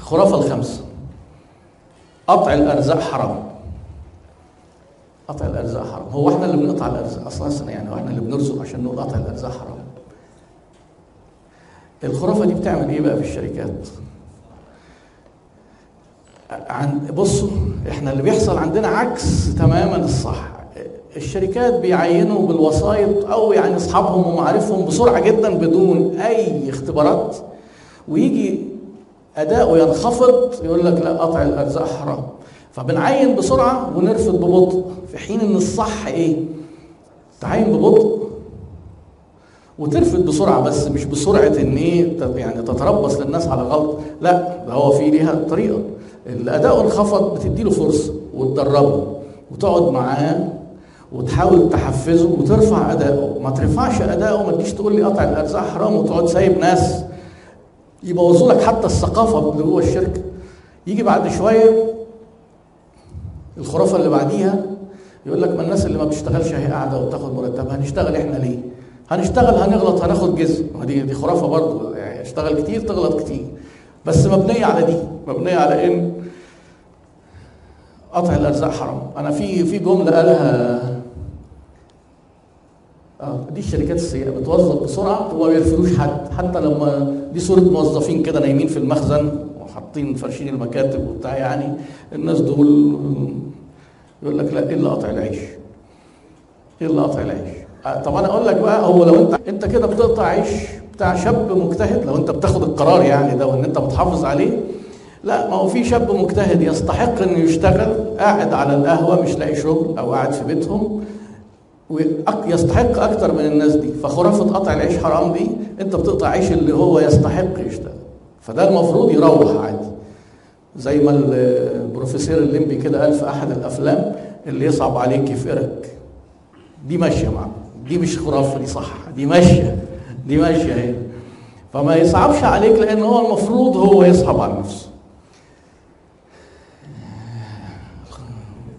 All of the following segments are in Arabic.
خرافة الخمسة قطع الأرزاق حرام. قطع الأرزاق حرام. هو إحنا اللي بنقطع الأرزاق أصلا يعني إحنا اللي بنرزق عشان نقول قطع الأرزاق حرام. الخرافة دي بتعمل إيه بقى في الشركات؟ عن بصوا إحنا اللي بيحصل عندنا عكس تماما الصح. الشركات بيعينوا بالوسائط أو يعني أصحابهم ومعارفهم بسرعة جدا بدون أي اختبارات. ويجي اداؤه ينخفض يقول لك لا قطع الارزاق حرام. فبنعين بسرعة ونرفض ببطء. في حين إن الصح إيه؟ تعين ببطء وترفض بسرعة بس مش بسرعة إن إيه؟ يعني تتربص للناس على غلط لا ده هو في ليها طريقة. الأداء انخفض بتدي له فرصة وتدربه وتقعد معاه وتحاول تحفزه وترفع اداؤه ما ترفعش اداؤه ما تجيش تقول لي قطع الارزاق حرام وتقعد سايب ناس. يبوظوا لك حتى الثقافة اللي جوه الشركة. يجي بعد شوية الخرافة اللي بعديها يقول لك ما الناس اللي ما بتشتغلش هي قاعدة وبتاخد مرتبها هنشتغل إحنا ليه؟ هنشتغل هنغلط هناخد جزء. دي دي خرافة برضه. يعني اشتغل كتير تغلط كتير. بس مبنية على دي مبنية على إن قطع الأرزاق حرام. أنا في في جملة قالها دي الشركات السيئة بتوظف بسرعة وما بيرفدوش حد. حتى لما دي صورة موظفين كده نايمين في المخزن وحاطين فرشين المكاتب وبتاع يعني الناس دول يقول لك لا الا قطع العيش؟ الا قطع العيش؟ طب أنا أقول لك بقى هو لو أنت أنت كده بتقطع عيش بتاع شاب مجتهد لو أنت بتاخد القرار يعني ده وإن أنت بتحافظ عليه لا ما هو في شاب مجتهد يستحق إنه يشتغل قاعد على القهوة مش لاقي شغل أو قاعد في بيتهم ويستحق أكتر من الناس دي. فخرافة قطع العيش حرام دي أنت بتقطع عيش اللي هو يستحق يشتغل. فده المفروض يروح عادي. زي ما البروفيسور الليمبي كده قال في أحد الأفلام اللي يصعب عليك يفقرك دي ماشية معاه. دي مش خرافة دي صح. دي ماشية. دي ماشية اهي فما يصعبش عليك لأن هو المفروض هو يصعب على نفسه.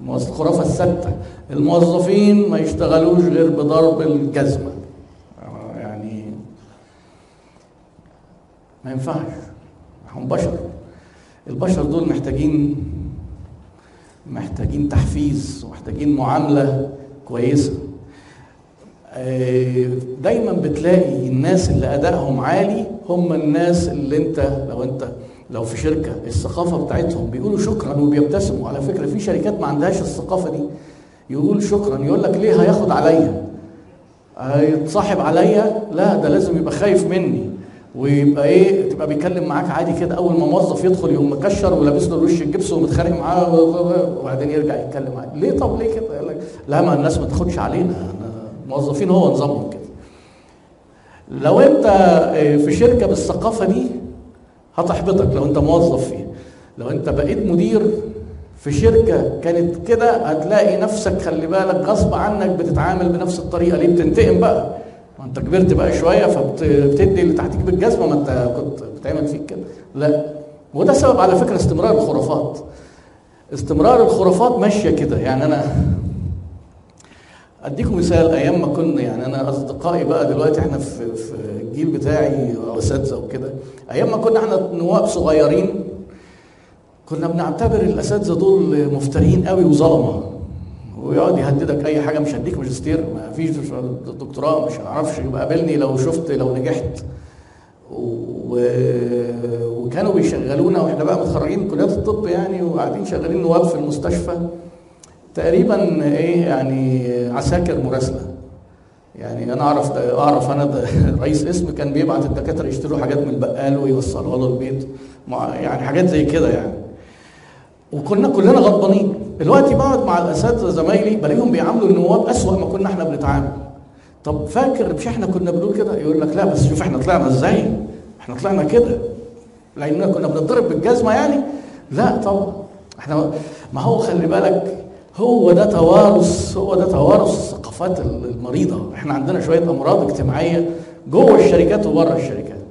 الخرافه السادسه الموظفين ما يشتغلوش غير بضرب الجزمة. يعني ما ينفعش. هم بشر. البشر دول محتاجين محتاجين تحفيز ومحتاجين معاملة كويسة. دايما بتلاقي الناس اللي أدائهم عالي هم الناس اللي أنت لو أنت لو في شركة الثقافة بتاعتهم بيقولوا شكرا وبيبتسموا. على فكرة في شركات ما عندهاش الثقافة دي. يقول شكرا يقول لك ليه هياخد عليا؟ هيتصاحب عليا؟ لا ده لازم يبقى خايف مني. ويبقى إيه تبقى بيتكلم معاك عادي كده. أول ما موظف يدخل يقوم مكشر ولابس له الوش الجبس ومتخانق معاه وبعدين يرجع يتكلم معاه ليه طب ليه كده؟ يقول لك لا ما الناس ما تاخدش علينا. الموظفين هو نظامهم كده. لو انت في شركة بالثقافة دي هتحبطك لو انت موظف فيها. لو انت بقيت مدير في شركة كانت كده هتلاقي نفسك خلي بالك غصب عنك بتتعامل بنفس الطريقة ليه بتنتقم بقى. ما انت كبرت بقى شوية فبتدي اللي تحتيك بالجزمة ما انت كنت بتعمل فيك كده. لا. وده سبب على فكرة استمرار الخرافات. استمرار الخرافات ماشية كده. يعني أنا أديكم مثال أيام ما كنا يعني أنا أصدقائي بقى دلوقتي إحنا في في الجيل بتاعي اساتذه وكده أيام ما كنا إحنا نواب صغيرين كنا بنعتبر الأساتذة دول مفترين قوي وظلمة. ويقعد يهددك أي حاجة مش هديك ماجستير ما فيش دكتوراه مش هعرفش يبقى قابلني لو شفت لو نجحت. و... وكانوا بيشغلونا وإحنا بقى متخرجين كليات الطب يعني وقاعدين شغالين نواب في المستشفى. تقريبا إيه يعني عساكر مراسلة. يعني أنا أعرف أعرف أنا رئيس اسم كان بيبعت الدكاترة يشتروا حاجات من البقال ويوصلوها له البيت. يعني حاجات زي كده يعني. وكنا كلنا غضبانين. دلوقتي بقعد مع الأساتذة زمايلي بلاقيهم بيعاملوا النواب أسوأ ما كنا إحنا بنتعامل. طب فاكر مش إحنا كنا بنقول كده؟ يقول لك لا بس شوف إحنا طلعنا إزاي؟ إحنا طلعنا كده. لأننا كنا بنضرب بالجزمة يعني. لا طبعا. إحنا ما هو خلي بالك هو ده توارث هو ده توارث الثقافات المريضة. إحنا عندنا شوية أمراض اجتماعية جوه الشركات وبره الشركات.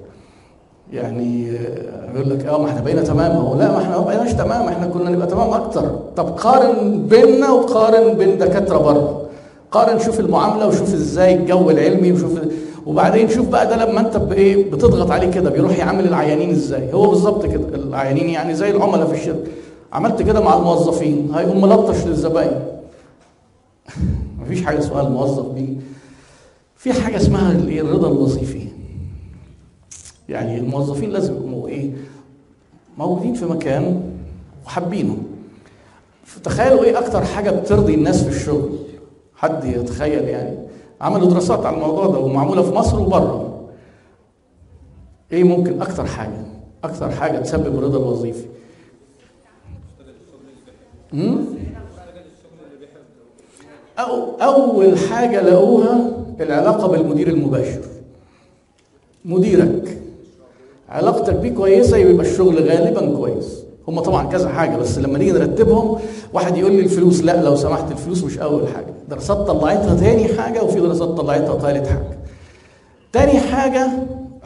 يعني يقول لك آه ما إحنا بقينا تمام. هو لا ما إحنا ما بقيناش تمام. إحنا كنا نبقى تمام أكتر. طب قارن بيننا وقارن بين دكاترة بره. قارن شوف المعاملة وشوف إزاي الجو العلمي وشوف وبعدين شوف بقى ده لما أنت بإيه بتضغط عليه كده بيروح يعامل العيانين إزاي. هو بالظبط كده. العيانين يعني زي العملاء في الشركة. عملت كده مع الموظفين. هيقوم ملطش للزباين. مفيش حاجة اسمها الموظف بيه في حاجة اسمها الايه الرضا الوظيفي. يعني الموظفين لازم يبقوا إيه؟ موجودين في مكان وحابينه. تخيلوا إيه أكتر حاجة بترضي الناس في الشغل؟ حد يتخيل يعني؟ عملوا دراسات على الموضوع ده ومعمولة في مصر وبره. إيه ممكن أكتر حاجة؟ أكتر حاجة تسبب الرضا الوظيفي. أو أول حاجة لقوها العلاقة بالمدير المباشر. مديرك. علاقتك بيه كويسة يبقى الشغل غالبا كويس. هم طبعا كذا حاجة بس لما نيجي نرتبهم واحد يقول لي الفلوس لا لو سمحت الفلوس مش أول حاجة. دراسات طلعتها تاني حاجة وفي دراسات طلعتها تالت حاجة. تاني حاجة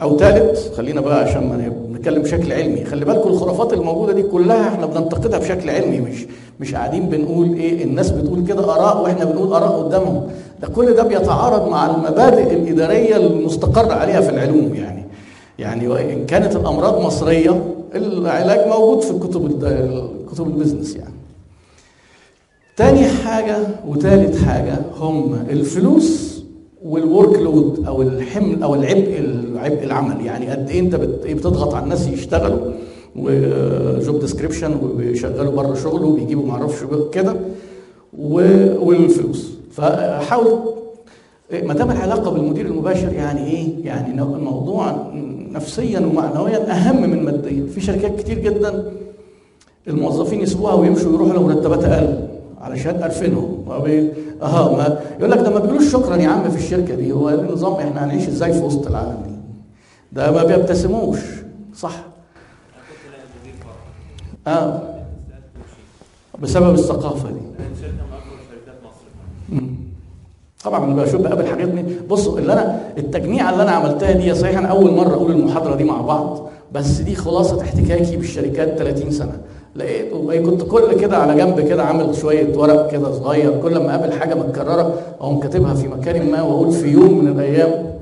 أو تالت خلينا بقى عشان ما نتكلم بشكل علمي. خلي بالكم الخرافات الموجودة دي كلها إحنا بننتقدها بشكل علمي مش مش قاعدين بنقول إيه الناس بتقول كده آراء وإحنا بنقول آراء قدامهم. ده كل ده بيتعارض مع المبادئ الإدارية المستقر عليها في العلوم يعني. يعني وإن كانت الأمراض مصرية العلاج موجود في الكتب كتب البيزنس يعني. تاني حاجة وتالت حاجة هم الفلوس وال workload أو الحمل أو العبء العبء العمل. يعني قد إيه أنت بتضغط على الناس يشتغلوا و job description وبيشغلوا بره شغله وبيجيبوا معرفش كده والفلوس. فحاول ما دام العلاقة بالمدير المباشر يعني إيه؟ يعني الموضوع نفسيا ومعنويا أهم من ماديا، في شركات كتير جدا الموظفين يسيبوها ويمشوا يروحوا لمرتبات أقل. علشان قرفينهم آه ما يقول لك ده ما بيقولوش شكرا يا عم في الشركة دي. هو النظام إحنا هنعيش إزاي في وسط العالم دي؟ ده ما بيبتسموش. صح. آه. بسبب الثقافة دي. طبعا أنا بشوف بقابل حاجات من بصوا اللي أنا التجميعه اللي أنا عملتها دي صحيح أنا أول مرة أقول المحاضرة دي مع بعض بس دي خلاصة احتكاكي بالشركات 30 سنة. لقيت كنت كل كده على جنب كده عامل شوية ورق كده صغير كل ما أقابل حاجة متكررة أقوم كاتبها في مكان ما وأقول في يوم من الأيام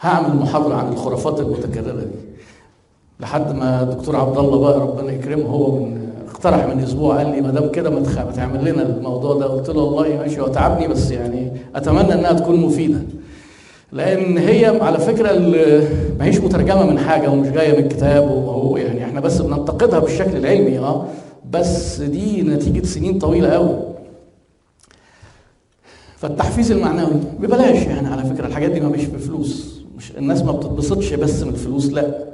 هعمل محاضرة عن الخرافات المتكررة دي. لحد ما الدكتور عبد الله بقى ربنا يكرمه هو من اقترح من أسبوع قال لي ما دام كده ما تعمل لنا الموضوع ده. قلت له والله ماشي هو تعبني بس يعني أتمنى إنها تكون مفيدة. لأن هي على فكرة ما هيش مترجمة من حاجة ومش جاية من كتاب وهو يعني إحنا بس بننتقدها بالشكل العلمي آه. بس دي نتيجة سنين طويلة قوي فالتحفيز المعنوي ببلاش يعني على فكرة الحاجات دي ما مش بفلوس. مش الناس ما بتتبسطش بس من الفلوس لا.